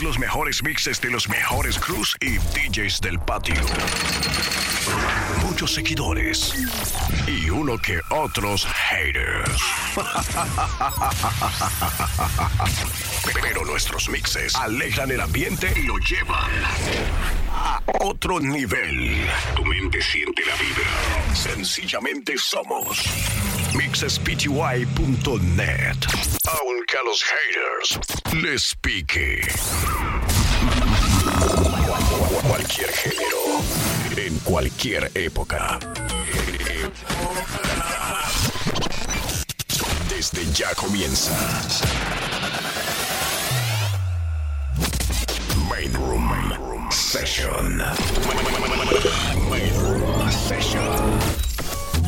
Los mejores mixes de los mejores crews y DJs del patio. Muchos seguidores y uno que otros haters. Pero nuestros mixes alegran el ambiente y lo llevan a otro nivel. Tu mente siente la vibra. Sencillamente somos mixespty.net. Aunque a los haters les pique. Cualquier género, en cualquier época. Desde ya comienza. Main Room Session. Main Room Session.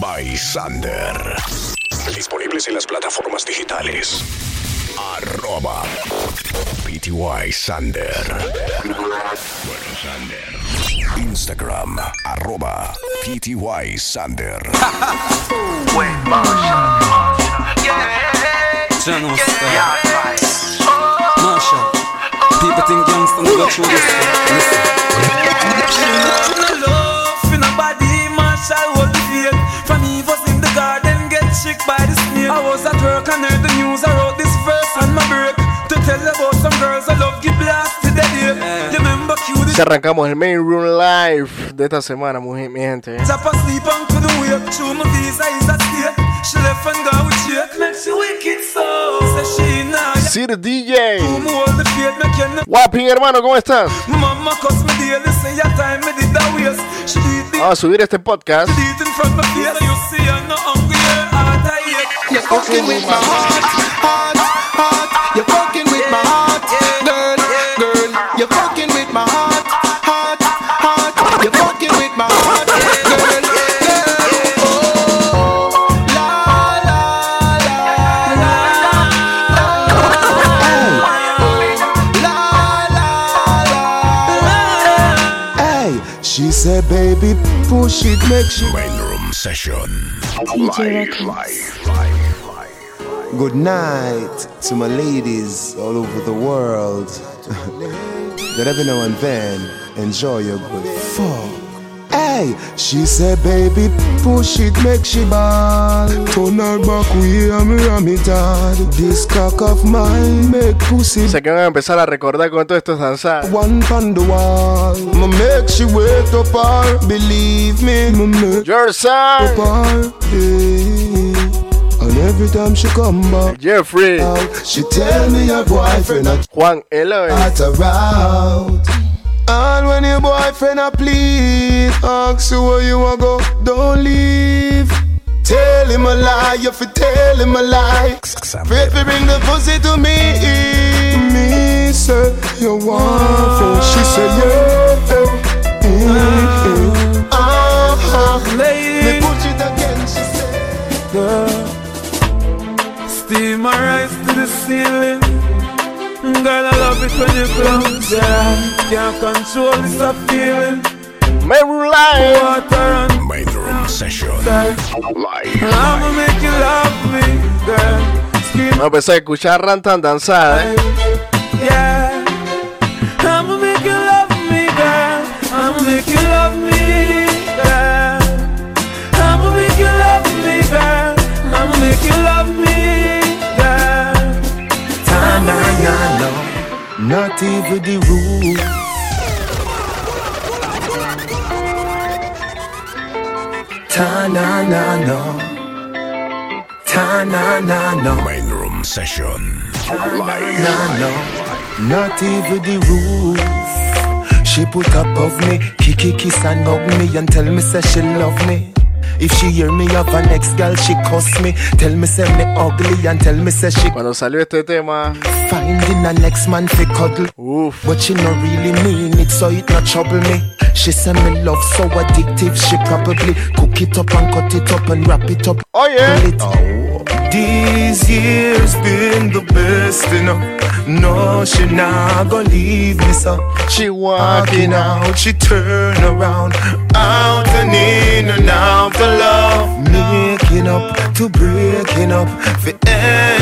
By Sander. Disponibles en las plataformas digitales. Arroba PTY Sander. Bueno, Sander. Instagram. Arroba PTY Sander. Marshall. People think youngsters go through this. Listen. love in a body, by the snake. I was at work and heard the news. I wrote this verse on my break to tell about some girls I love. Blasted that day. Remember. Si arrancamos el Main Room Live de esta semana, mi gente. Tap asleep and couldn't wake. Through my visa is at stake. She left and with Jake. She wicked so. Say she now. Sir DJ. The. Guapi, hermano, ¿cómo estás? The Vamos a subir este podcast. You're fucking with my heart, heart, heart. You're fucking with my heart, girl, girl. You're fucking with my heart, heart, heart. You're fucking with my heart, girl, girl. Oh, la la la la. Hey, she said, baby, push it, make she. Main Room Session. Live, live, live, live. Good night to my ladies all over the world. that every now and then enjoy your good fuck. Hey, she said, baby, push it, make she ball. Turn her back, we am dad. This cock of mine make pussy Sé que van a empezar a recordar con todo esto es danzar. one on the wall. Ma make she wait up believe me. Ma make Your son, up yeah. And every time she come back. Jeffrey, out, She tell me her boyfriend a Juan Eloy. at a route. And when your boyfriend a plead, ask you where you a go, don't leave. Tell him a lie, you fi tell him a lie. Pray fi bring the pussy to me. Me say you want for, she say yeah. eh. Uh-huh. Steam my rise to the ceiling. Girl, I love it when you close your eyes. Can't control this a feeling. Main Room Live. Water and Main Room Session. side. Live. I'ma make you love me, girl. Scream, Vamos a escuchar Rantan danzar, ¿eh? yeah. Not even the roof. Ta-na-na-na. Ta-na-na-na. Main Room Session. Live. Na-na. Not even the roof. She put up above me, kiki kiss and hug me and tell me say she love me. If she hear me have an ex girl, she cuss me. Tell me say me ugly and tell me say she Cuando salió este tema, finding an ex man fi cuddle. uff. But she no really mean it, so it not trouble me. She say me love so addictive, she probably cook it up and cut it up and wrap it up. Oh yeah. it. Oh. These years been the best, you know. No, she not gonna leave me, so She walking out. she turn around, out and in and out the love, making up to breaking up, for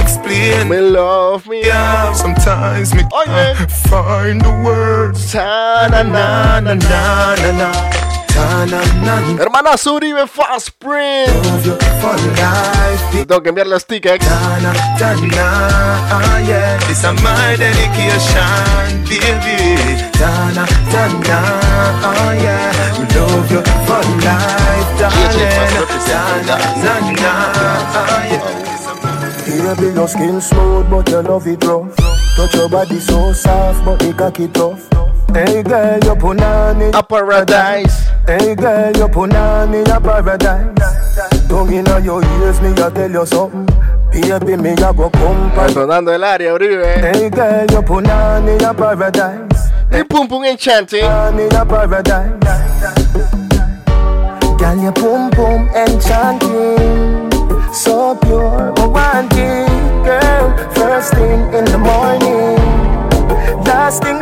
explain. Me love me. Yeah, sometimes me Oh, yeah. find the words. Ta na Na na na na na Hermana Uribe Fast Print. Love you for life. Tengo que enviar los tickets. Dana, Dana, yeah. This is my dedication, baby. Dana, Dana, yeah. We love you for life, darling. Dana, Dana, yeah. Baby, your skin smooth, but your love it rough. Touch your body so soft, but it cocky tough. Hey girl, you punani A Paradise. Hey girl, you punani a paradise. Tongue inna your ears, me a tell you something. Baby, me a go and Sonando el área, Uribe. Hey girl, you punani a paradise. Y Pum Pum Enchanting. Punani a paradise. Girl, your pum pum enchanting, so pure, romantic, girl. First thing in the morning, last thing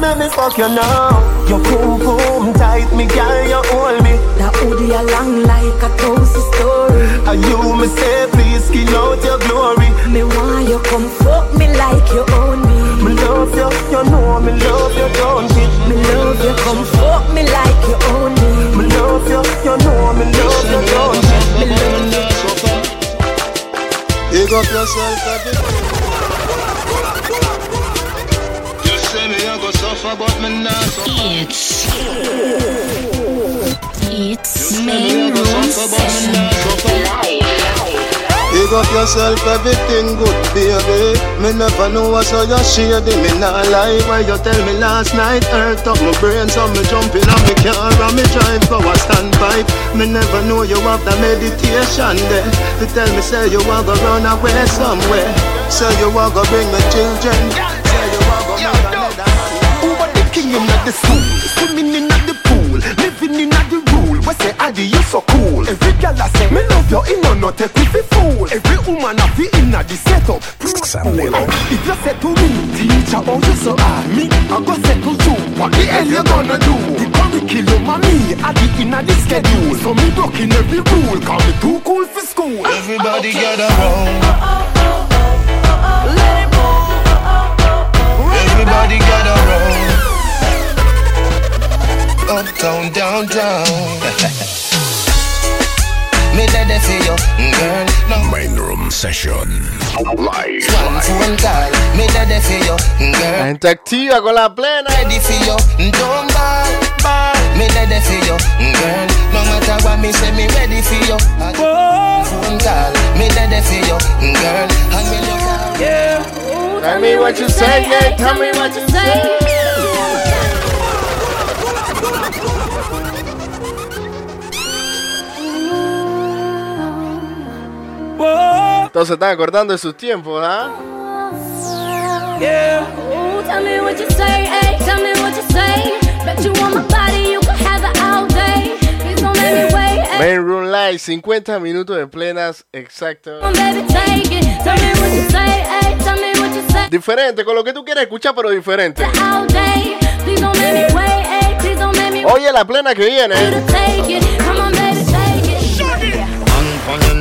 Session. Come here, make me fuck you now. Your pum pum tight, me girl, you hold me. That hoodie a long like a toasty story. And you me say, please kill out your glory. Me want you come fuck me like you own me. Me love you, you know me love you, don't it? Me love you, come fuck me like you own me. Me love you, you know me love you, don't it? Me love you. Big up yourself, baby. Say me go suffer, but me not suffer. It's it's main room session. Big up yourself, everything good, baby. Me never know what's so you shady. Me not lie why you tell me last night. Hurt up my brain, so me jumping on me car and me drive go a standpipe. Me never know you have the meditation there. You tell me say you want to run away somewhere. Say you want to bring me children. Are the king in the school? Swimming in the pool, living in the rule. We say, Adi, you so cool. Every girl I say, me love you, in no take we fi fool. Every woman I fi in the setup. School. If you say to me, teacher, oh you so hard, me I go say to you, what the hell you gonna do? The curriculum and me, I the in the schedule. So me broken every rule, cause me too cool for school. Everybody gather round. Everybody gather round. Uptown, downtown. Me ready for you, girl. No Main Room Session. Live. one phone call. Me ready for you, La girl. gente activa con la plena. Ready for you, don't ball, ball. Me ready for you, girl. No matter what me say, me ready for you. Phone call. Me ready for you, girl. And me look out. Yeah. Tell me what you say, yeah. Tell me what you say. Whoa. Entonces están acordando de sus tiempos, ¿ah? Yeah. Ooh, tell me what you say, ay, tell me what you say. Bet you want my body, you can have it all day. Please don't make me wait, ay. Main Room Live, 50 minutos de plenas, exacto. Come on, baby, take it. Tell me what you say, ay, tell me what you say. Diferente, con lo que tú quieres escuchar, pero diferente. All day. Please don't make me wait, ay, please don't make me wait. Oye, la plena que viene.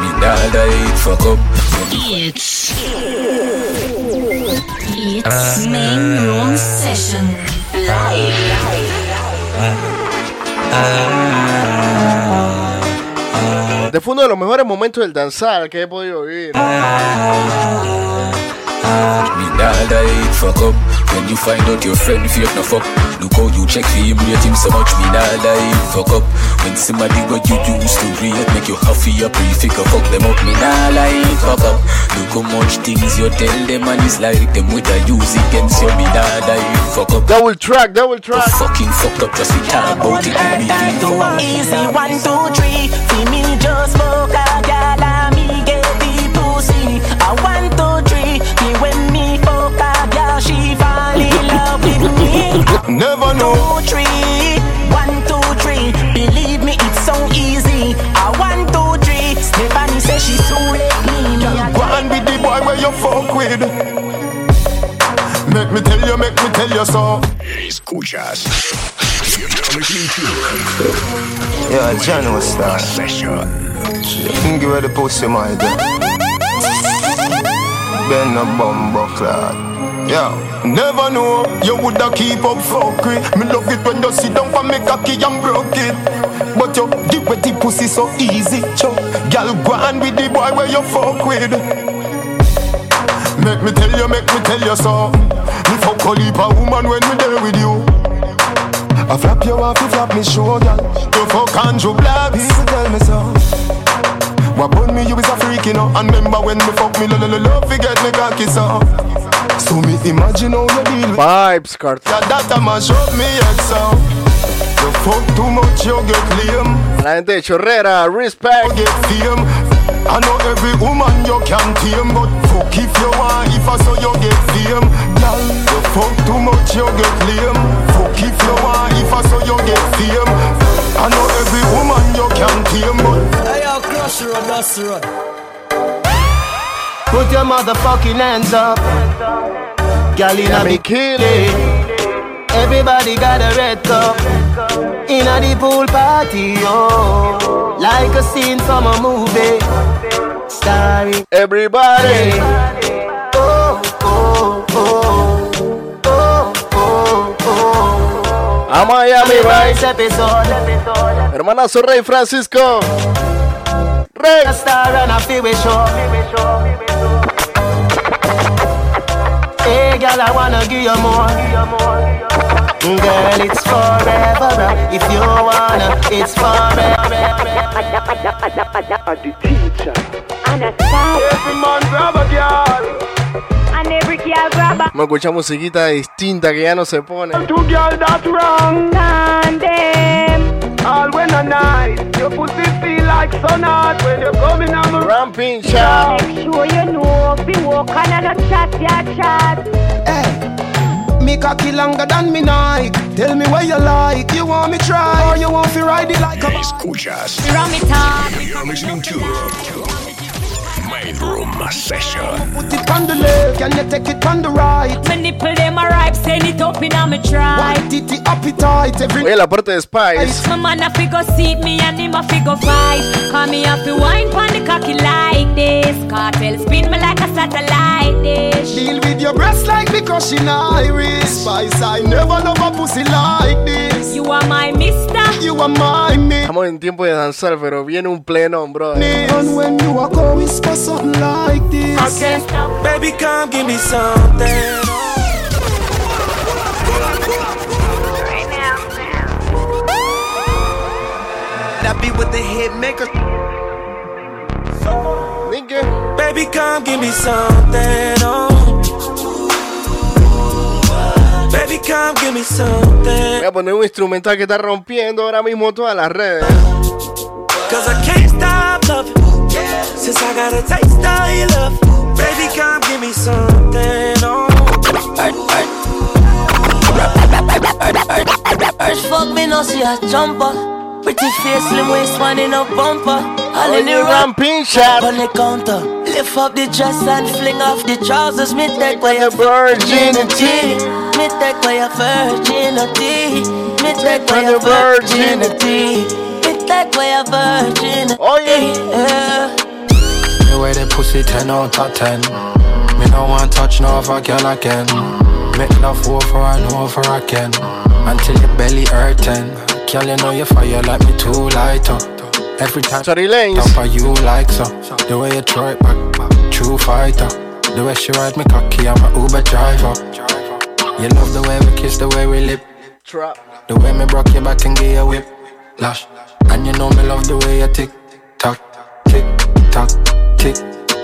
Me dad I eat fuck up. It's It's main room session. Este fue uno de los mejores momentos del danzar que he podido vivir. Me nah lie, fuck up When you find out your friend fake no fuck Look how you check for him, rate him so much Me nah lie, fuck up. When somebody what you used to rate Make you happy up, you figure fuck them up Me nah lie, fuck up. Look how much things you tell them And it's like them with a use against you Me nah lie, fuck up. Double track, double track. Fucking fucked up, just we talk about it and me feel fuck Easy one, two, three. See me just smoke a gal and me get Never know. Two, three. One, two, three. Believe me, it's so easy. A one, two, three. Stephanie say she so let me. me Go and be the boy where you fuck with. Make me tell you, make me tell you so. Escuchas. You're listening to Yeah, John was star. Session. Give her the pussy, my girl. Bend a bumbo. Yeah, never know you woulda keep up fuckery. Me love it when you sit down for me cocky and broke it. But you give with the pussy so easy, cho. Girl, go on with the boy where you fuck with. Make me tell you, make me tell you so. Me fuck a heap of woman when me there with you. I flap you off, you flap me girl. You fuck Andrew people tell me so. What burn me, you is a freak, you know. And remember when me fuck me, lo lo lo love, forget me cocky so. So me imagine how you deal with Vybz Kartel. that. That a mash up me head so. You fuck too much, you get lame. La gente de Chorrera, respect. You get fame. I know every woman you can tame, but fuck if you want, if I so you get fame. Girl, you fuck too much, you get lame. Fuck if you want, if I so you get fame. I know every woman you can tame, but Hey, yo, crush road, dust road. Put your motherfucking hands up. Girl, in a me bikini. Everybody got a red cup. In a the pool party, oh. Like a scene from a movie. Starring Everybody. Oh, oh, oh. Oh, oh, oh. oh. A Miami This Vice. episode. Hermanazo Rey Francisco. Rey. A star and a feel we show. Hey, girl, I wanna give you more. Girl, it's forever. If you wanna, it's forever. every man grab a girl. And every girl grab a Me escucha musiquita distinta que ya no se pone. Two girl that wrong. All when a night, your pussy feel like sun hot when you're coming on the Ramping Chow. Make sure you know if walking on and a chat, ya chat. Hey, eh, me cocky longer than me night. Tell me where you like. You want me try or you want to ride it like a Escuchas. Rum it up. You're listening to Main Room Session. Put it on the left, can you take it on the right? My nipple them a ripe, send it up in a me try. White titty appetite every Oye, la parte de Spice. My man a figure seat me and him a figure fight. Call me up to wine pon the cocky like this. Cartel spin me like a satellite dish. Deal with your breast like because she Irish. Spice, I never love a pussy like this. You are my mister. You are my me. Estamos en tiempo de danzar, pero viene un pleno, bro. And when you walk out, whisper something like this. I can't stop Baby, come give me something. That be with the hit maker. Nigga. Baby, come give me something. Oh. Come give me something. Voy a poner un instrumental que está rompiendo ahora mismo todas las redes. Cause I can't stop loving. Since I got a taste of your love. Baby, come give me something. Oh. Fuck me, no see a jumper. Pretty face, slim waist, one in a bumper. All in the Oye, ramp. Ramping Chow. on the counter. Lift up the dress and fling off the trousers. Me take away your virginity. Virginity. Me take away your virginity. Me take away your virginity. virginity. Me take away your virginity. Oh, Oye. Yeah. The way the pussy 10 out of 10. Me no one touch no other girl again. Make love over and over again. Until your belly hurting. Girl, you know you fire like me too light up. Every time Tory Lanez. top of you like so. The way you throw it back, true fighter. The way she ride me cocky, I'm a Uber driver. You love the way we kiss, the way we lip. Trap. The way me broke your back and give you a whip. Lash. And you know me love the way you tick tock, tick tock, tick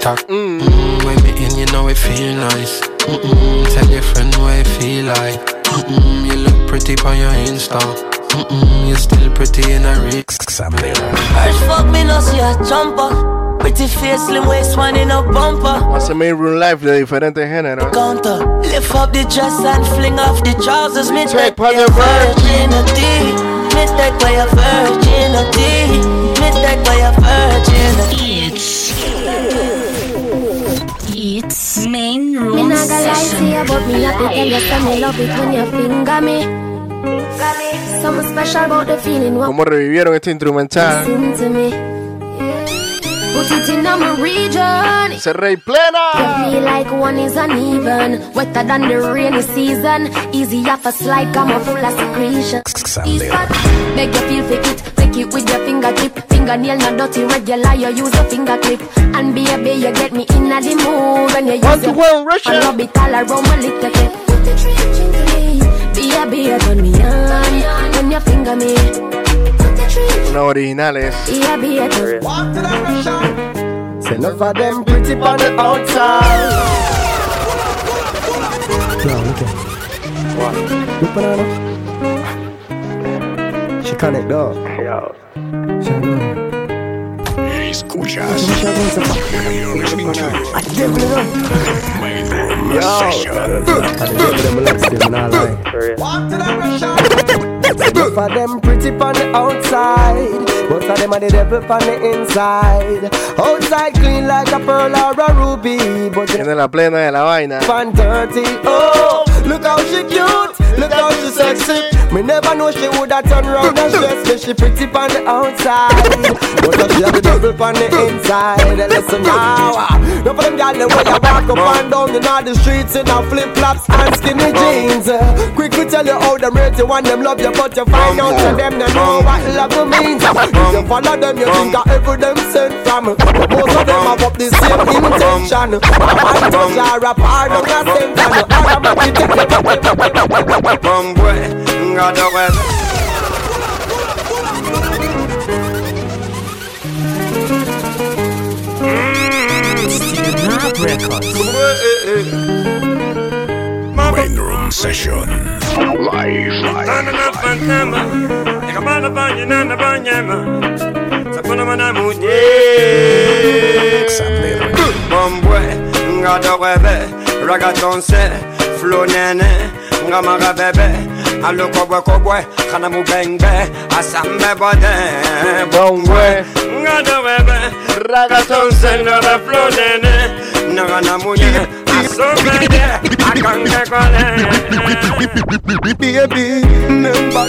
tock. Mm. When me in, you know it feel nice. Mm-mm. Tell your friend what it feel like. Mm-mm. You look pretty on your Insta. Mm-mm. You still pretty in a rig. First fuck me no see a jumper. Pretty face, slim waist, one in a bumper. Hace main room life de diferentes géneros. Counter. Lift up the dress and fling off the trousers. Me take for your the virginity. Me take for your virginity. Me take for your virginity. It's main Me room not gonna lie to session. you, but me happy tell you say me love it when you finger me. Something special about the feeling when Cómo revivieron este instrumental. Listen to me. Put it in my region. Ese rey plena. You feel like one is uneven, wetter than the rainy season. Easy off a slide, come up full of secretion. East part, beg you feel fake it, take it with your fingertip. Fingernail not dirty, regular, you use a finger clip. And baby, you get me in the mood when you use One to your one, Russia. and rub it all around my little clip. Put the trench into me, baby, you turn me on when you finger me. Put the trench, Unos originales. baby, you turn. Say enough them pretty on the outside. Yo, look at What? Look banana. She connect dog. Yo. She know. Escuchas. You're listening to I devil it up. Main Room Yo. Session. I the devil them relax them, not lie. Enough of them pretty on the outside. Most of them are the devil on the inside. Outside clean like a pearl or a ruby. But Tiene la plena de la vaina. fan dirty. Oh, look how she cute, look how she sexy. Me never know she woulda turn round and stress me. She pretty on the outside, but she have the devil on the inside. Listen now, no for them gyal the way you walk up and down in all the streets in a flip flops and skinny jeans. Quick to tell you how them rate you and them love you, but you find out to them they know what love means. If you follow them, you think of every them sent from. But most of them have up the same intention. I touch your rap hard on your center. Automatic Bombwe, Session. Live. Bombwe, ngado wewe. Ragaton se, flow nene, ngamaga bebe. Aloko bwe kobwe, kana mubengbe, asambe bode. Bombwe, ngado wewe. Ragaton se, ngada flow nene, ngana munye. Asombe de, akange kole. Baby, remember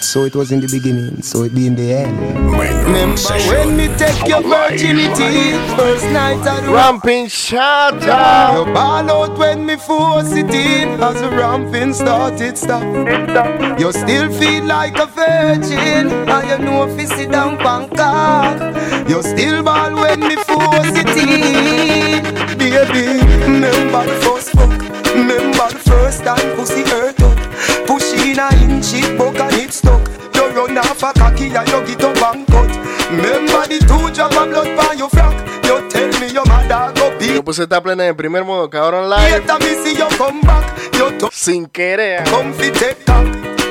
So it was in the beginning, so it be in the end. Remember when me take your virginity, first night at the Ramping shatter. You ball out when me force it in, as the ramping started stop. You still feel like a virgin, and you know if you sit down Bangkok. You still ball when me force it in, baby. Remember the first fuck, remember the first time pussy hurt out. Push in a inch, it buck and it stuck. You run off a cocky and you get a bank cut. Remember the two drop of blood by your frack. You tell me your mother go beat Yo puse esta plena en primer modo, cabrón live. Later me see you come back. You Sin querer. come fi take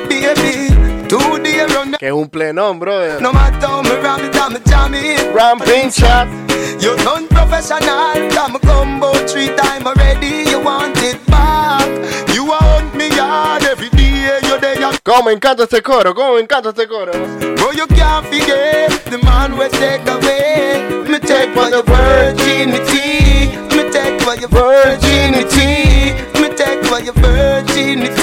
baby. Two day run. Que es un plenón, brother. No matter how me ram it, I'm jam it. Ramping shot. You done professional. Come combo three time already. You want it back. You want me hard every day. You there. Cómo me encanta este coro, cómo me encanta este coro. Bro, you can't forget the man we take away. Me take for your virginity. Me take for your virginity. Me take for your virginity.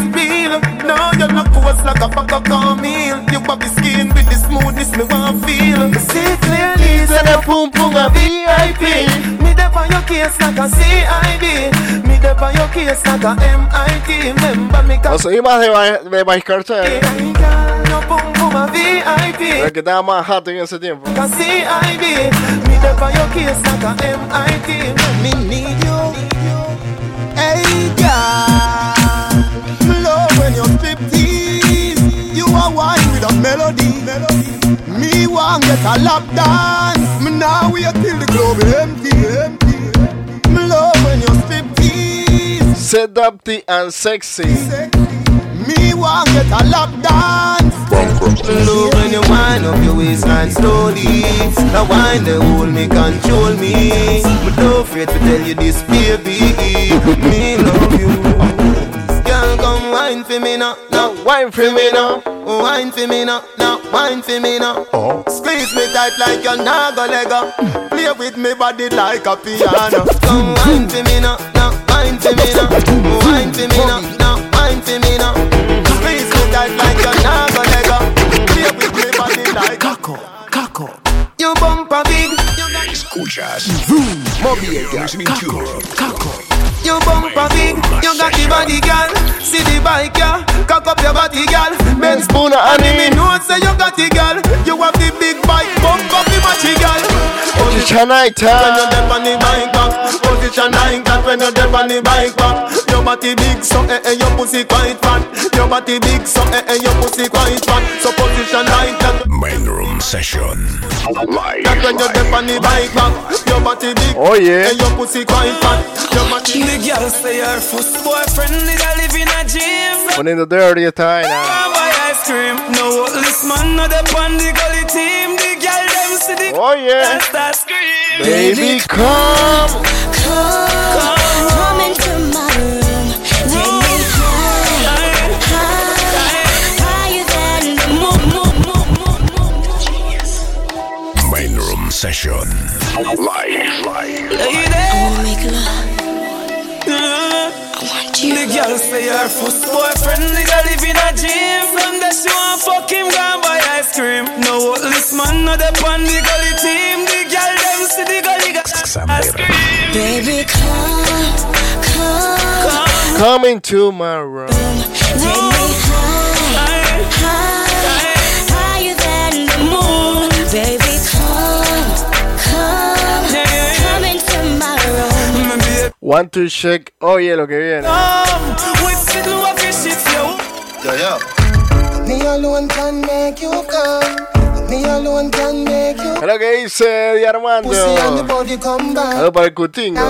coarse like a pack of cornmeal. You the skin with the smoothness me want feel. See clearly, say the boom boom a VIP. Me dey on your case like a CID. Me dey on your case like a MIT. Remember me Nos seguimos de, Ba- de Vice Cartel. no boom boom a VIP. El que estaba más hot en ese tiempo. Like a CID. Me dey on your case like a MIT. Me need you. Hey, girl, wine melody. Me want get a lap dance. Me now wait till the club empty. empty. Me love when you strip tease. Set up the and sexy. Me want get a lap dance. Love when you wind up your waistline slowly. Now wine they hold me, control me. But don't afraid to tell you this, baby. Me love you. Girl, come wine for me now, now wine for me now, wine for me now, now wine for me now. Oh. Squeeze me tight like you're not gonna let go. Play with me body like a piano. Come wine for me now, now wine for me now, wine for me now, now wine for me now. Squeeze me tight like you're not gonna let go. Play with me body like Caco, Caco. You bumper big, Escuchas. Mobilia, You bumper big, you got the body, girl. See the bike, yeah. Cock up your body, girl. Benz Spooner, and me know say you got the girl. You have the big bike, bump up the matchy, girl. Position night When you're dead on the bike back, position like that. When you're dead on the bike back, your body big, so eh eh, your pussy quite fat. Your body big, so eh eh, your pussy quite fat. So position like that. Main Room Session. Live. That when you're dead on the bike back, your body big, Oh yeah. and your pussy quite fat. Your body The girl say her first boyfriend is a live in a gym. Poniendo dirty esta vaina. Can't buy ice cream. No, this man no the the gully team. The girl them see the Oh yeah. and start scream. Baby, come. Come into my room. Take me high, high, higher than the moon. Main Room Session. Live. Live. Girl say her first boyfriend nigga live in a gym. From that she want fuck him, gone buy ice cream. No, this man no the on the gully team. The girl them see the gully got Baby, come, come, Coming to my room. take One to shake. Oye, lo que viene. We sit low of your shit, yo. Yo, yo. Me alone can make you come. Me alone can make you Es lo que dice Di Armando. pussy and the body come back. Algo para el cutingo.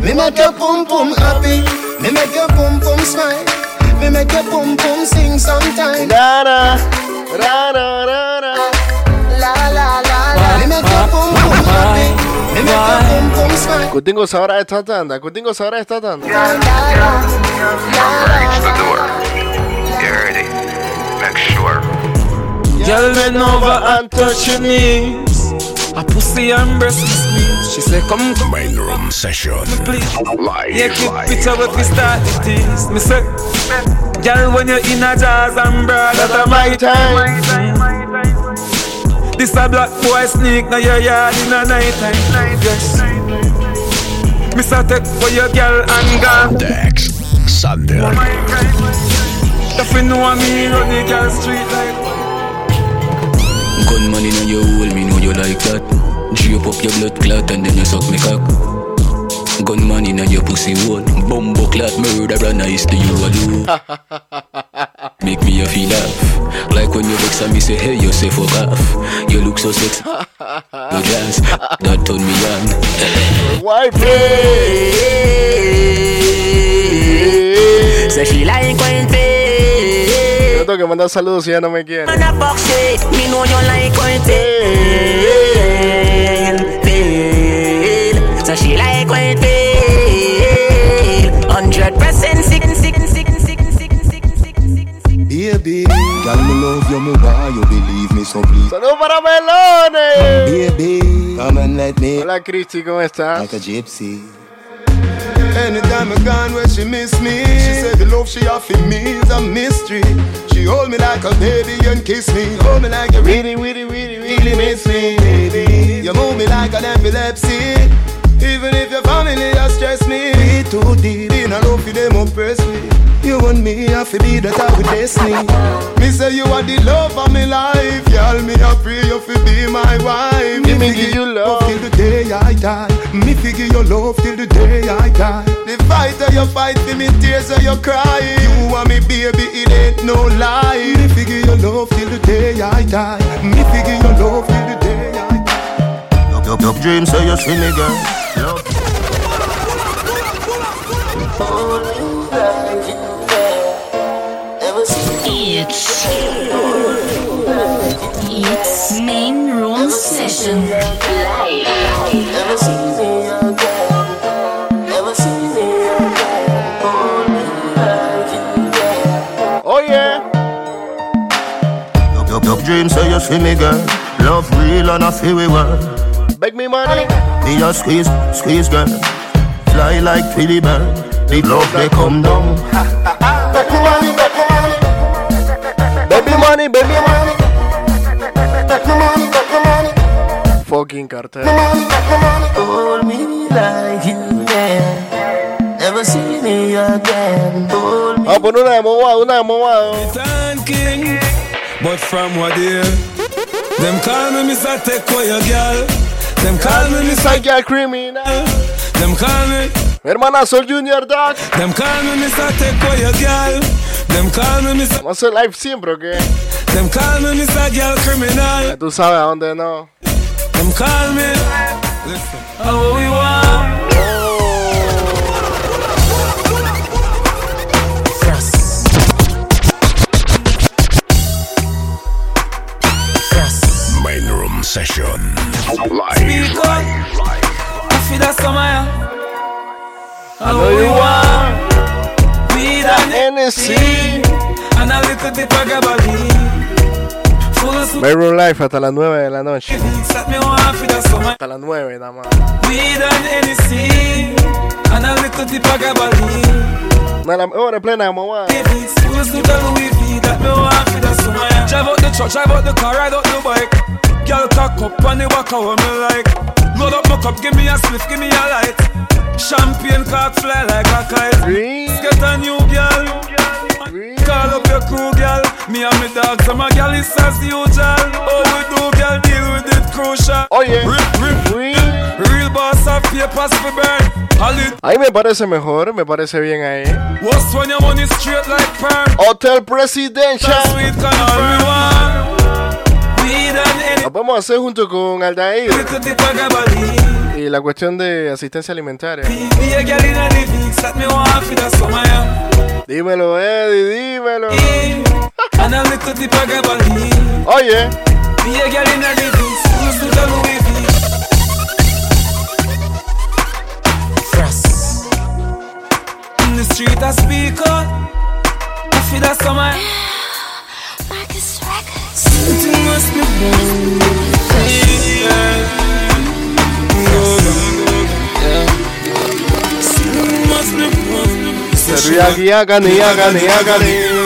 Me make your pum pum happy. Me make your pum pum smile. Me make your pum pum sing sometime. Rara, rara, rara. Pum pum smile. Cutingo sabrá esta tanda. Cutingo sabrá esta tanda. You heard it. Make sure. Girl, bend over and touch your knees. A pussy and breast me squeeze. She say, come, come, Main Room Session. please. Live. Yeah, keep live, it up if we start the tease. Me say, girl, when you're in a jazz and bra, that a my time. This a black boy sneak now your yard in a night time. Yes. Me say take for your girl and gone. Dex. Sander. If you know me, run the girl street like. Gun money in your hole, me know you like that. Drape up your blood clot and then you suck me cock. Gun money in your pussy hole. Bumbo clot murder and nice to you alone. Make me a feel laugh. Like when you vex and me say, hey, you say fuck off. You look so sexy. You dance, that turn me on. Wifey. Say she like when feel. Yo tengo que mandar saludos si ya no me quiere. Man a fuck shit, me know you like when feel. Feel. So she like when feel. Hundred baby. Girl, me love you, me want you believe me, so please. Saludos para Melones. Baby, come and let me. Hola, Cristi, ¿cómo estás? Like a gypsy. Anytime I gone where she miss me She said the love she offer me is a mystery She hold me like a baby and kiss me Hold me like a really, really, really, really miss me Baby, you move me like an epilepsy even if your family has stressed me. We too deep in a love for them oppress me. You and me have to be that I with destiny. Me say you are the love of my life. Y'all me I pray you fi be my wife. Give me give you love. till the day I die. Me figure your love till the day I die. The fight that you fight for me tears that you cry. You and me baby it ain't no lie. Me figure your love till the day I die. Me figure your love till the day I die. Your, your, your dreams say you see me girl Love It's it's main room session. Oh yeah. Your, your dreams say you see me girl Love real and I feel we world Beg me money. Me a squeeze, squeeze girl Fly like Tweety bird The love they come down Beg me money, beg me money. Baby money, baby money. Beg me money, beg me money. Fucking cartel. Hold me like you can. Never see me again. Hold me. Ah, Vamos a poner una de Mavado, una de Mavado. Tan but from what year? Them call me Mr. Take away your girl. Them call me Mr. Girl criminal. Them call me. Mi hermana Sol Junior Dog. Them call me Mr. Take away your girl. Them call me Mr. Vamos a hacer live siempre, ¿o qué? Them call me Mr. Girl Criminal. Ya tú sabes a dónde no. Them call me. Listen. How we want. Main Room Live hasta las 9 de la noche. Set me the summer. Hasta las 9 nada más. Weed and Hennessy. And a little bit of gabardine. Una de las mejores plenas de Mavado. Full of suit and Louis V. That me want for the summer. Drive out the truck, drive out the car, ride out the bike. Girl cock up on the back of what me like. Load up my cup, give me a spliff, give me a light. Champagne cock fly like a kite. Get a new girl. Call up your crew, girl. Me and my my girl is as usual. Oh, we do, girl, deal with it crucial. Oh, yeah. Rip, rip, real, real boss of papers for burn. Ahí me parece mejor, me parece bien ahí. Hotel Presidential. Lo podemos hacer junto con Aldair. Y la cuestión de asistencia alimentaria. Dímelo, Eddie, dímelo. Oye. In the street I speak up, I feel that. Яганы, яганы, яганы, яганы.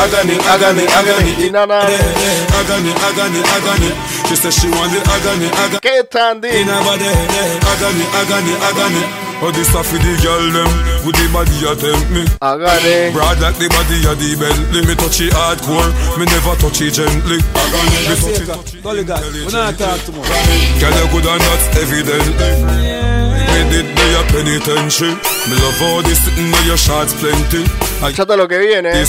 Agony, agony, agony, agony, agony, agony, agony. She said she want the agony, agony. ¿Qué tan In her body, agony, agony, agony. Oh, this stuff with the girl them, with the body you tempt me. Agane. Broad like the body of the Bentley. Me touch it hardcore, me never touch it gently. Agony. Me touch it, touch it Golly God, we not talk too much. Girl, you good and that's evidently. Me did be a penitentiary. Me love all this sitting on your shots plenty. Chata lo que viene. Eh.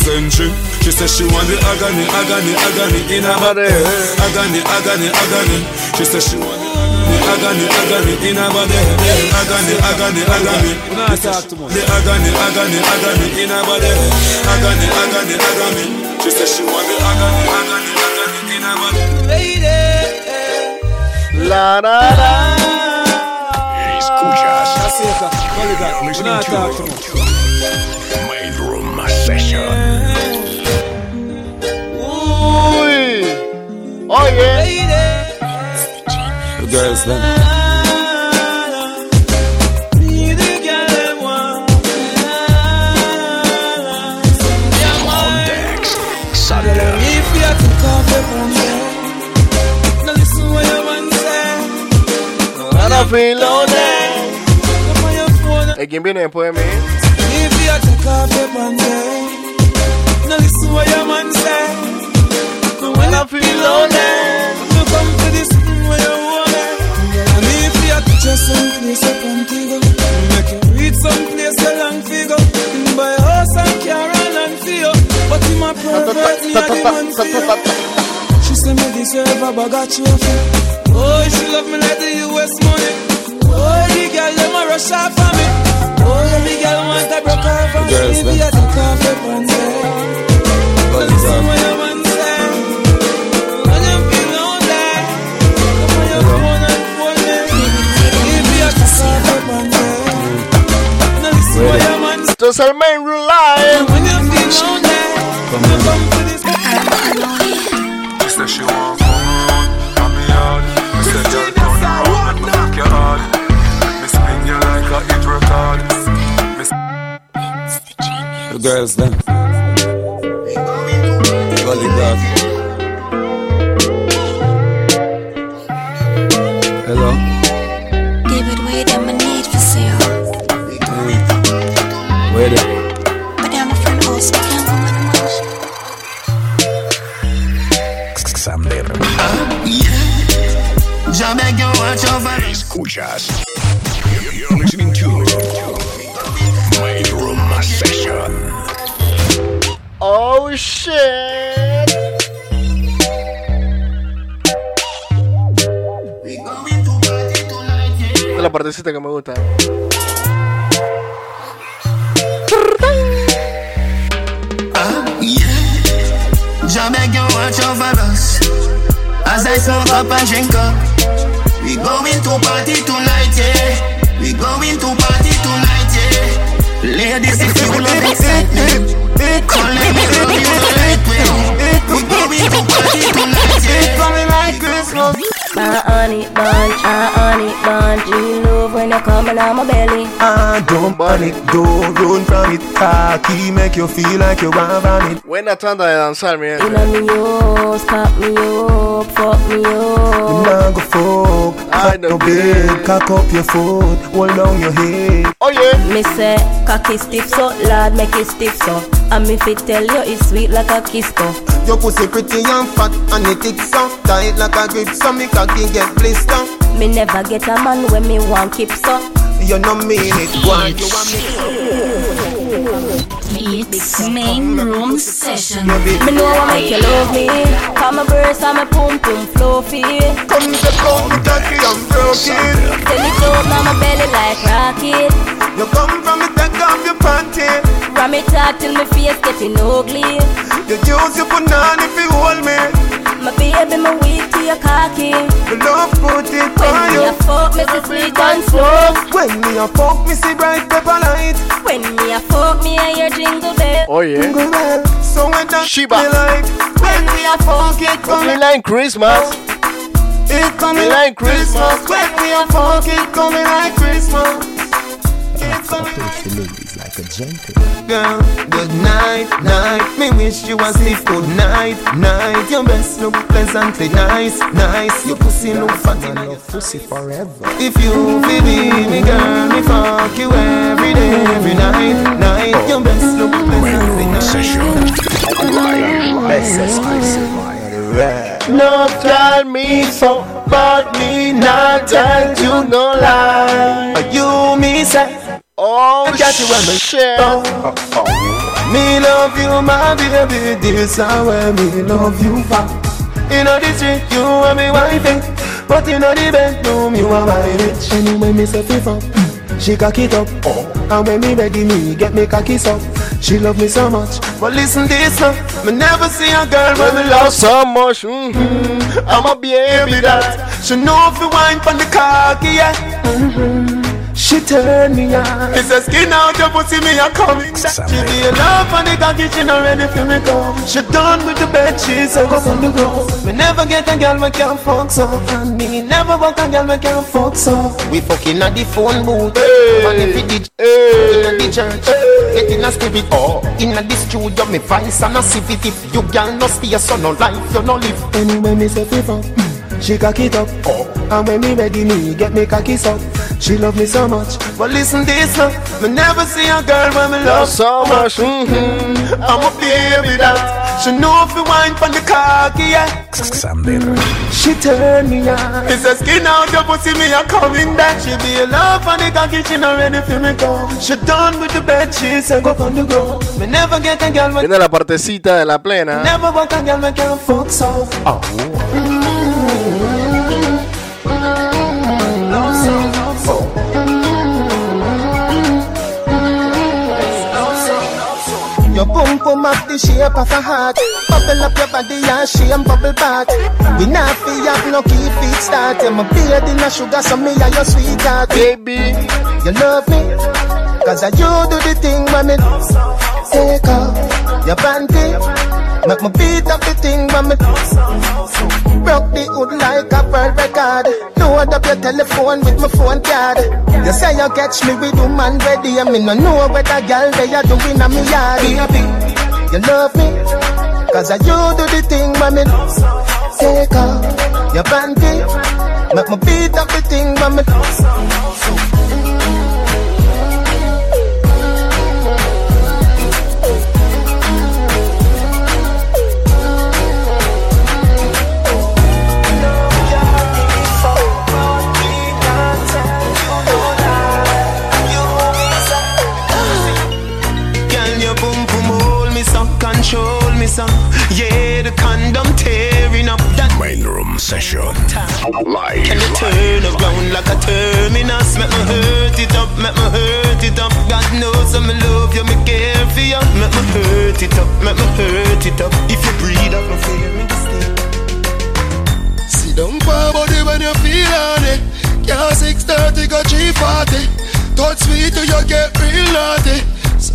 La, la, la. Escuchas. Una ¿Y quién viene después de mí? If you have to come up on me, now listen what your man say. Lonely, you come to this where you want it. And if you have to just some place up on Tigo, make you reach some place you long figure. Buy a house and car and land for you. But in my pervert, me a the man for you. She say me deserve a bag of trophy. Oh, she love me like the US money. Oh, the girl them a rush off for me. Oh, the girl want to broke off for me. Them. you take off your pants, eh. Listen what your man say. Esto es el main room live. When you feel lonely, come to this. Say she want come on me yard. Me say girl turn around, make knock your hard. Me spin you like a hit record. Me The girls them. Mulligan. Escuchas. You're listening to Main Room Session. Oh shit. Esta es la partecita que me gusta. Jah beg you watch over us As I smoke up and drink up We going to party tonight, yeah. We going to party tonight, yeah. Ladies, if you love excitement Come let me love you the right way We going to party tonight, yeah. Coming like Christmas. My honey bun, I honey bun. You love when you coming on my belly. Ah, don't panic, don't run from it Cocky make you feel like you want vomit Buena tanda de danzar, mi gente. Inna me house, pop me up, fuck me up. Nah go fuck, I no bed Cock up your foot, hold down your head Oh yeah Me say, cocky stiff so, lad make it stiff so. And me fit tell you it's sweet like a kiss so. Your pussy pretty and fat and it tick so Tight like a grip so me cocky get blister Me never get a man when me want keep so. You no mean it, why you want me It's main room session. Me know I make you love me. Come my breast and my pum pum fluffy. Come to come me cocky and broken Tell it up now my belly like rocket. You come from me take off your panty From it out till my face getting ugly. You use your banana if you hold me My baby, my weak to your cocky. Me love put it When on me you a fuck, me see sweet and slow. When me a fuck me see bright pepper light When me a fuck, me a hear jingle bell. Oh yeah. Jingle bell So when that Shiba. me like When me a fuck it come Me like Christmas. It coming Me like Christmas. When me a fuck it coming like Christmas It's coming Girl, good night, night. Me wish you a sleep good night, night. Your best look pleasantly nice, nice. Your pussy look fat and your pussy forever. If you feel me, girl, me fuck you every day, every night, night. Oh. Your best look pleasantly nice. No tell me so, but me not tell you no lie. But you me say, Oh got you on my shit. me love you, my baby. This how where me love you for. In the street, you are me wifey. But in the bedroom, you are my bitch. Anyway, me say FIFA. she cock it up. And when me ready, me get me cocky up. She love me so much. But listen this now, me never see a girl when me love so much. Mm-hmm. I'm a baby that she know if you wine from the cocky, yeah. Mm-hmm. She turn me on. It's a skin out your pussy, me a coming. She be a love on the cocky, she not ready for me come. She done with the bed, she so go on the ground. Me never get a girl we can fuck so, and me never walk a girl we can fuck so. We fucking at the phone booth And if it did In the church Get in a spirit Oh In the studio Me vice and a civic If you girl no stay So no life You no live Anyway, me say fi fuck. She cock it up. oh. And when me ready, me get me cocky up. She love me so much. But listen this now, me never see a girl when me love so much. Mm-hmm. I'm a baby that. She know if you wine from the cocky, yeah. She turn me on. It's a skin out your pussy, me a coming back. She be a love on the cocky, she not ready for me come. She done with the bed, she say go on the ground. Me never get a girl when Viene la partecita de la plena. Never walk a girl when can't fuck so. Ah, uh, uh. Mm-hmm. Your boom boom up the shape of a heart Bubble up your body and shame bubble back. We not fi have no key feet start You my beard in a sugar so me and your sweetheart. Baby. You love me? Cause I you do the thing when me Take off your panty Make me beat up the thing when me Broke the hood like a world record. Load up your telephone with my phone card. You say you catch me with woman ready I me no know where the girl they are doing a me yard. You love me Cause I you do the thing when me Take off your panty. Make me beat up the thing when me session. Live. Can you turn around like a terminus? Make me hurt it up, make me hurt it up. God knows I'm love you, me care for you. Make me hurt it up, make me hurt it up. If you breathe up, no fear me to stay. Sit down for body when you feel on it. Yeah, 630 go 340. Touch sweet till you get real naughty.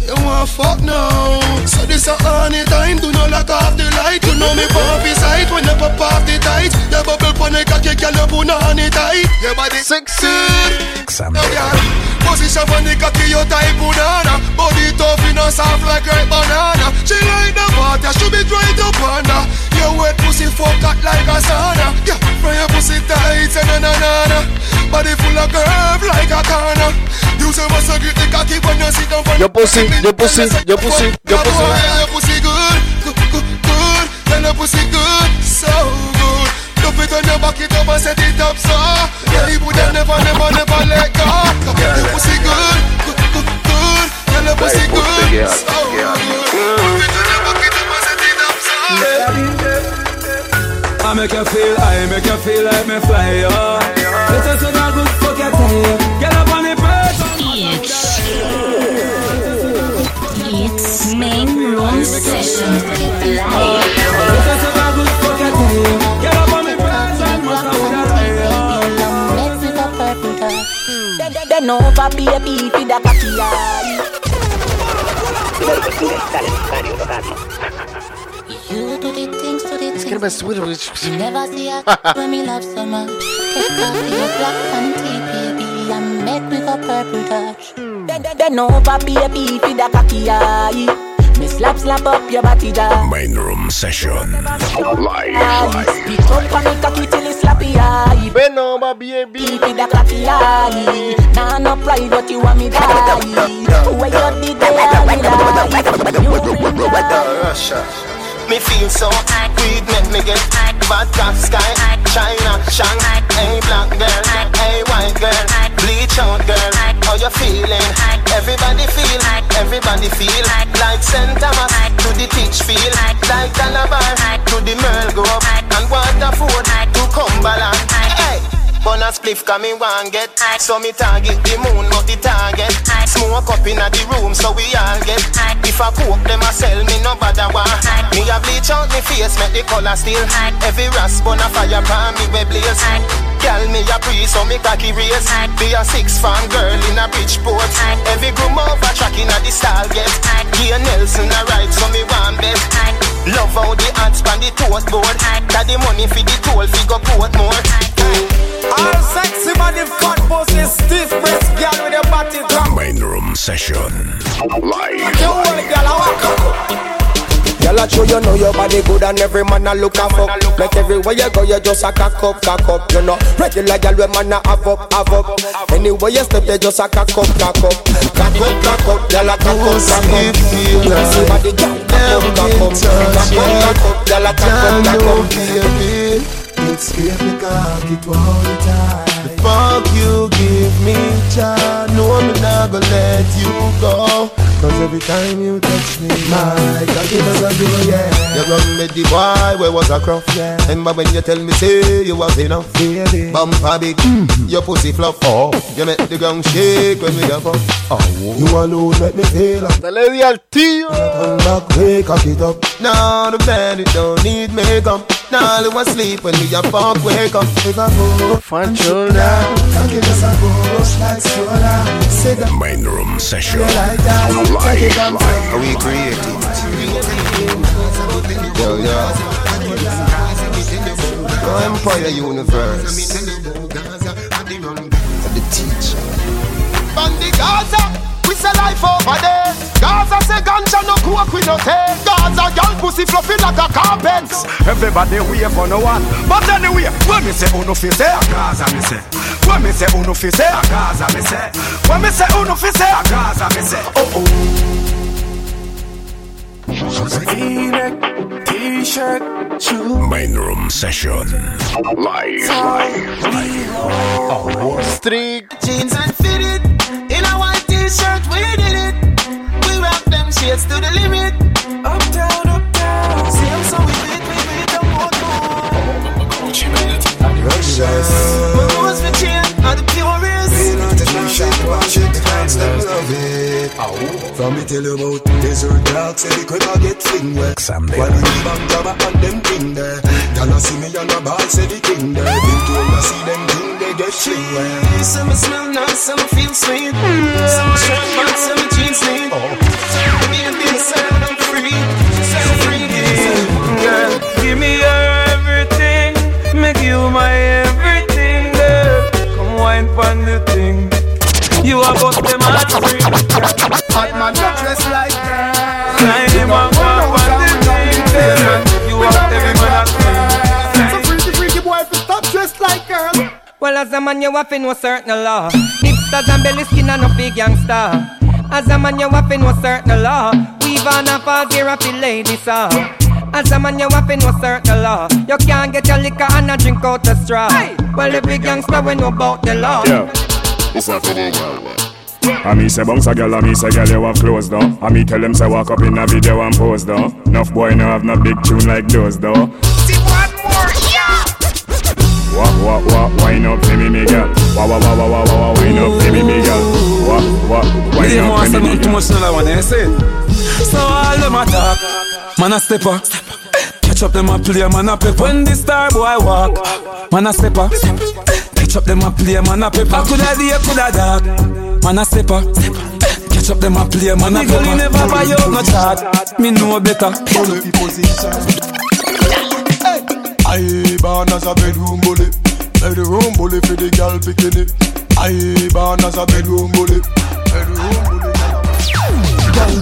You want fuck now. So this a honey time. Do not lock off the light. You know me pump sight when you pop off the tight. Your bubble pon the cocky, girl, you put honey tight. Your body sexy. Girl, position on the cocky, you type banana. Body tough, you know soft like ripe banana. She like the water, she be dry to panda. Your wet pussy fuck hot like a sauna. Yeah, from your pussy tight, and na na na. Body full of curve like a corner. You say must grip the cocky when you sit down for Yo pussy, yo pussy, yo pussy, yo pussy. Your pussy good, good, good, good. Then your pussy good, so good. Dump it on your back, it up and set it up so. Yeah, you would never, never, make you feel like me fly, yo. Let us have good fuck your time. Get up on the person. It's it's main room session live. Let us have a good fuck your time. Get up on the person. Must have a right. Then over baby for the cocky eye. To the Get my. You never see a when me love so much. Take off your black panty, baby, and make me go purple touch. Then over baby for the cocky eye. Me slap slap up your body down. Main room session. Live. Aye, Pick up on the cocky till it's slappy eye. Bend over, baby. Keep it the cocky eye. Nah, no pride, but you want me die. Where you did there, me lie. You bring me feel so weed make me get vodka sky. China Shanghai Hey black girl. Hey white girl. Bleach out girl. How you feeling? Everybody feel. Everybody feel. Like St. Thomas. To the teach feel. Like Calabar. To the Merle Grove And Waterford To Cumberland. Hey Bun a spliff cause me want get. So me target the moon not the target. Smoke up in the room so we all get If I cook them a sell me no bother one Me a bleach out me face make the color still Every rasp bun a fire pan me we blaze. Girl me a pre so me cocky race. Be a six fan girl in a Bridgeport Every groom over track in a the style get Here Nelson a ride so me want bet Love how the ants span the toast board. Got the money for the toll fi go Portmore All sexy body fat pussy stiff breast girl with your body drop Main room session. Live. You want girl I walk up Girl, I show you know your body good and every man a look a fuck. Make everywhere you go, you just a cock up, cock up. You know, regular girl, we man a have up, have up. Anywhere you step, you just a cock up, cock up, cock up, cock up. Girl, a cock up, cock up. See body, girl, cock up, cock up, cock up, cock up. Girl, a cock up, cock up. It's me cock it all the time. The fuck you give me, child. No, me not gonna let you go. Cause every time you touch me, my cocky does a do, yeah. You run with the boy where was a crop, yeah. Remember when you tell me, say you have enough, baby. Bumper big, mm-hmm. your pussy fluff, oh. You make the ground shake when we up, oh. You alone make me feel like Te le di al tío. Come back, we cock it up. Now the bed it don't need makeup. Now you want sleep when we a fuck wake up. If I go Fancho down. cock it just a go like soda. Say that Main room session. you like that. Take it Live. We create it Yo, yo. Yo, Empire Universe. The teacher. On the Gaza, we say life over there. Gaza say ganja no coke we no take. Gaza girl pussy fluffy like a carpet. Everybody wait for no one. But anyway, when me say oh, uno fi say a Gaza me say. When me say oh, uno fi say a Gaza me say. When me say oh, uno fi say a Gaza me say. Oh oh. V-neck, t-shirt, shoe Main room session. Live. Live. Strict. Jeans and fitted In a white t-shirt we did it. We rock them shades to the limit. Up down, up down Same so we do it, we do it. Don't want more My nose for chain are the purest From me tell you about desert dogs, say the crib get fling wet. While the bang jabba and them thing there. Y'all a see me on the ball, say the king there. Been to you see them thing, they get fling wet. Some smell nice, some feel sweet Some shirt back, some jeans neat Baby, inside I'm free So free Girl, give me your everything Make you my everything, girl Come wine pon the thing You are bust them hot free Hot man not dressed like that. Climb him and go on the thing, girl You are every man a thing So freaky, freaky boy, if you stop dressed like girl. Well, as a man, you have to know certain law. Hipsters and belly skin and no big gangster. As a man, you have to know certain law. Weave on a fall gear up the ladies saw. As a man, you have to know certain law. You can't get your liquor and a drink out the straw. Well, every gangster we know about the law. Yeah, it's not for the girl. I me say bounce a girl, I me say girl you have clothes though. I me tell them say walk up in a video and pose though. Enough boy no have no big tune like those though. See one more, yeah Walk, walk, walk, wind up for me, me girl. Wah, wah, wah, wah, wah, wah, wah, wind up for me, me girl. Walk, walk, wind You up want for me, me something too girl. much another one, eh? Say it. So all them a talk, man a stepper. Catch up them a play, man a pepper. When the star boy walk, man a stepper. Catch up them a play, man a pepper. Coulda day, coulda dark, man a stepper. Catch up them a play, man a pepper. Me never buy out no chart, me know better. I born as a bedroom bully. Bedroom bully for the girl bikini. I born as a bedroom bully. Bedroom bully. Girl,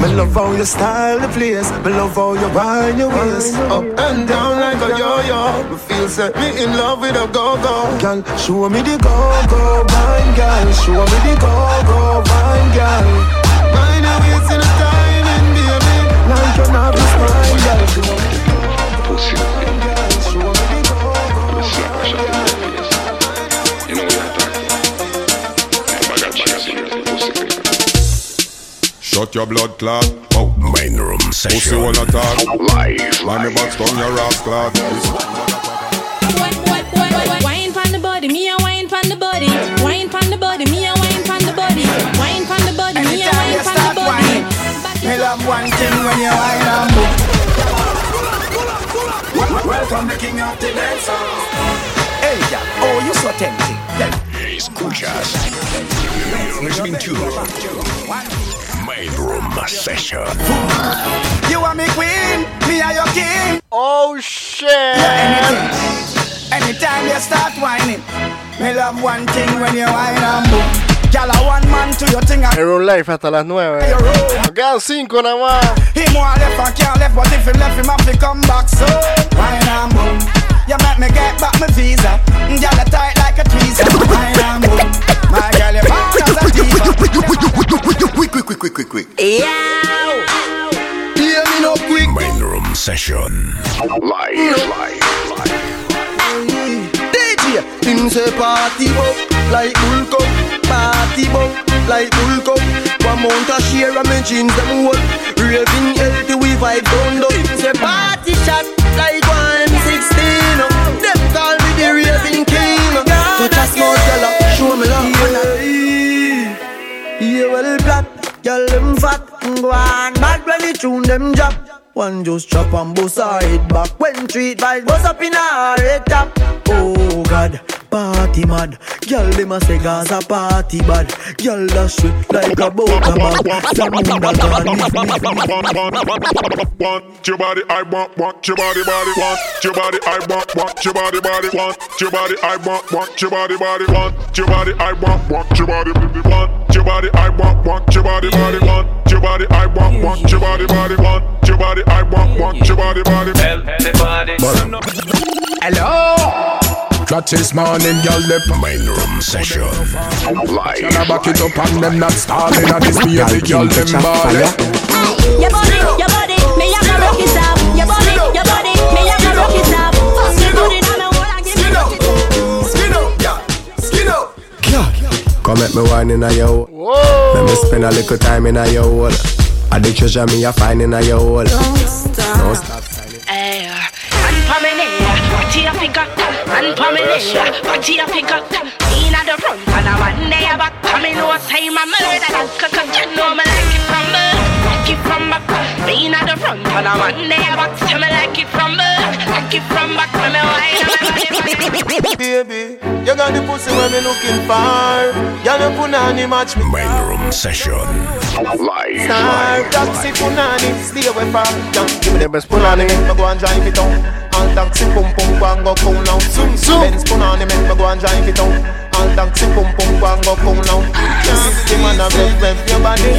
me love how you style the place. Me love how you wind your waist up and down like a yo-yo. Me feel set me in love with a go-go. Girl, show me the go-go wine, girl. Show me the go-go wine, girl. Mind your waist in the timing, baby. Like you're not this fine, girl. Show Shut your blood clot. Oh, Main room session. pussy session. wanna talk. Live. Line me box down your ass clot. Wine pon the body body, me a wine pon the body, wine pon the body, me a wine pon the body, wine pon the body, me a wine pon the body. Me love one thing when you wine and move. Welcome the king of the dancer. Hey, yeah. oh, you so tempting. Escuchas. Listening to Main Room Session. You are me queen, me are your king. Oh shit. anything. Anytime you start whining, me love one thing when you whine and move. Gyal a one man to your thing. and Aero Life hasta las 9. Nos quedan 5 nada más. Him want left and can't left, but if him left, him have to come back. So whine and move. You make me get back my visa. Gyal a tight like a tweezer. Whine and move. My girl, you Main Room Session. DJ, him say party like party like. One a share of jeans them raving healthy we vibe say party shot like one sixteen. Them call me the raving king. A small fella, show me love. Yeah, well black, girl them fat, go on bad when the tune them drop. One just chop and bust her head back when treat vibes bust up in her head top. Oh God, party mad. Girl them a say Gaza party bad. Girl that sweet like a boca bag. Zamunda Want your body, I want, want your body, body, want your body, I want, want your body, body, want your body, I want, want your body, body, want your body, I want, want your body, want your body, I want, want your body, body, want your body, I want, want your body, body, want your body, I want, want your body, body. Hello. Chat this morning, y'all lip Main Room Session. Live. Can I back it up and them not stalling And this music, y'all them ballin' Your body, your body, me a go rock it up. Your body, your body, me a go rock it up. Your body, down the wall and give me rock it up. Skin up, yeah. Skin up. Come at me wine in a yo. Let me spend a little time in a yo hole. I the treasure me a find in a yo hole. Don't stop. Hey, man pa me neck, party a pick man pa me neck, party a pick up. Me inna the front and a man day back. Pa me know say my murder that cause you know me like it from back, like it from back. Me inna the front and a man day a back. Say me like it from back, like it from back. When me wine, Baby, you got the pussy when me looking for. Y'all no punani match me. Main Room Session. Live. Star, taxi punani, stay away from. Young, give me the best punani, me go and drive it down. All taxi pum pum go and go cool now. Zoom zoom. Benz punani, me go and drive it down. All taxi pum pum go and go cool now. Fifty man a rev rev your body.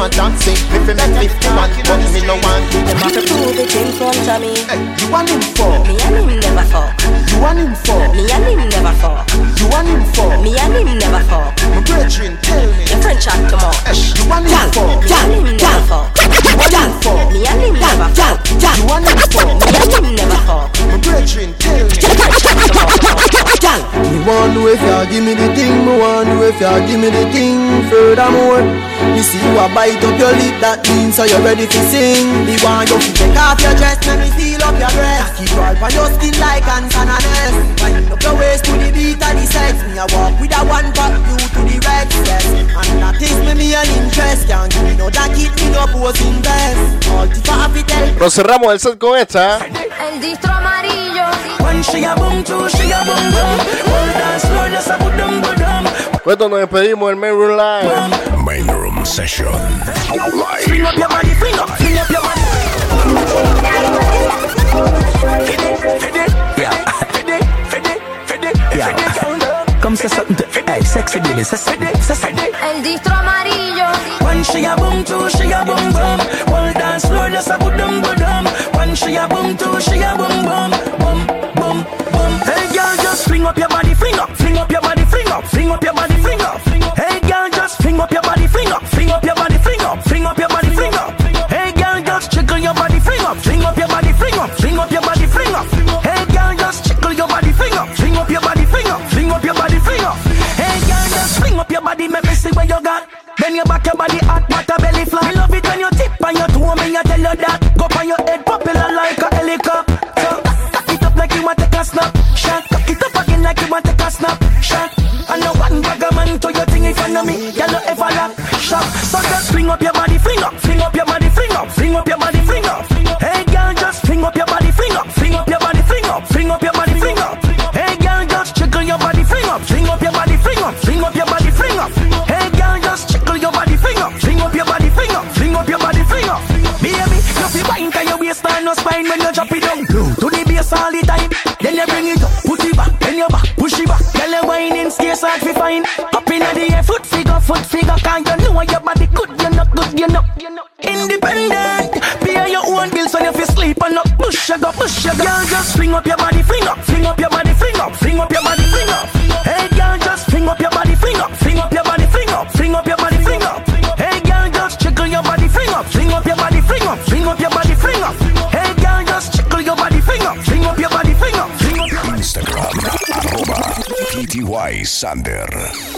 That means that you come come and taxi. You make fifty but me no want. Them have to prove it in front of me. You want him for? Me and him never fuck. You want him for? Me and him never fuck. You want him for? Me and him never fuck. My brethren, tell me. Your friend chat too much. You want him for? Me and him never fuck. You want him for? Me and him never fuck. You want him for? Me and him never fuck. My brethren, tell me. Your friend chat too much. Gal, me want do if ya give me the thing, me want do if ya give me the thing. Furthermore, me see you a bite up your lip, that means so you're ready to sing. Me want you to take off your dress, let me feel up your breast. Keep roll on your skin like ants and a nest. Wind up your waist to the beat of the sex. Me a walk with a one pop, you to the red dress. And that is me me an interest. Can't give me no jacket, me no posing vest. All the half it tell. Pero cerramos el set con esta. ¿eh? El distro amarillo. One she a boom, two she a boom boom. Esto nos despedimos del Main Room Live. Main Room Session. Fling up your body, fling up, fling up your body. Come say something to hey, sexy baby, say something, say something. El distro amarillo. One she a boom, two she a boom boom. One dance floor just a budum budum. One she a boom, two she a boom boom, boom boom boom. Fling up your body, fling up, fling up your body, fling up, fling up your body, fling up. Hey girl, just fling up your body, fling up, fling up your body, fling up, fling up your body, fling up. Hey girl, just jiggle your body, fling up, fling up your body, fling up, fling up your body, fling up. Hey girl, just jiggle your body, fling up, fling up your body, fling up, fling up your body, fling up. Hey girl, just fling up your body, make me see what you got. Then you back your body hot, a belly flat. I love it when you tip on your toe, me I tell you that. up. So just fling up your body, fling up, fling up your body, fling up, fling up your body, fling up. Hey girl, just fling up your body, fling up, fling up your body, fling up, fling up your body, fling up. Hey girl, just jiggle your body, fling up, fling up your body, fling up, fling up your body, fling up. Hey girl, just jiggle your body, fling up, fling up your body, fling up, fling up your body, fling up. Baby, you feel bind to your waistline, no spine when you drop it down. To the bass all the time, then you bring it up, put it back, then you back, push it back. Girl, you whining, scarce hard to find. Up in the air, foot figure, foot figure. Go, push you go. Girl, just fling up your body, fling up, fling up your body, fling up, fling up your body, fling up. Hey, girl, just fling up your body, fling up, fling up your body, fling up, fling up your body, fling up. Hey, girl, just jiggle your body, fling up, fling up your body, fling up, fling up your body, fling up. Hey, girl, just jiggle your body, fling up, fling up your body, fling up, fling up. Instagram, arroba PTY Sander.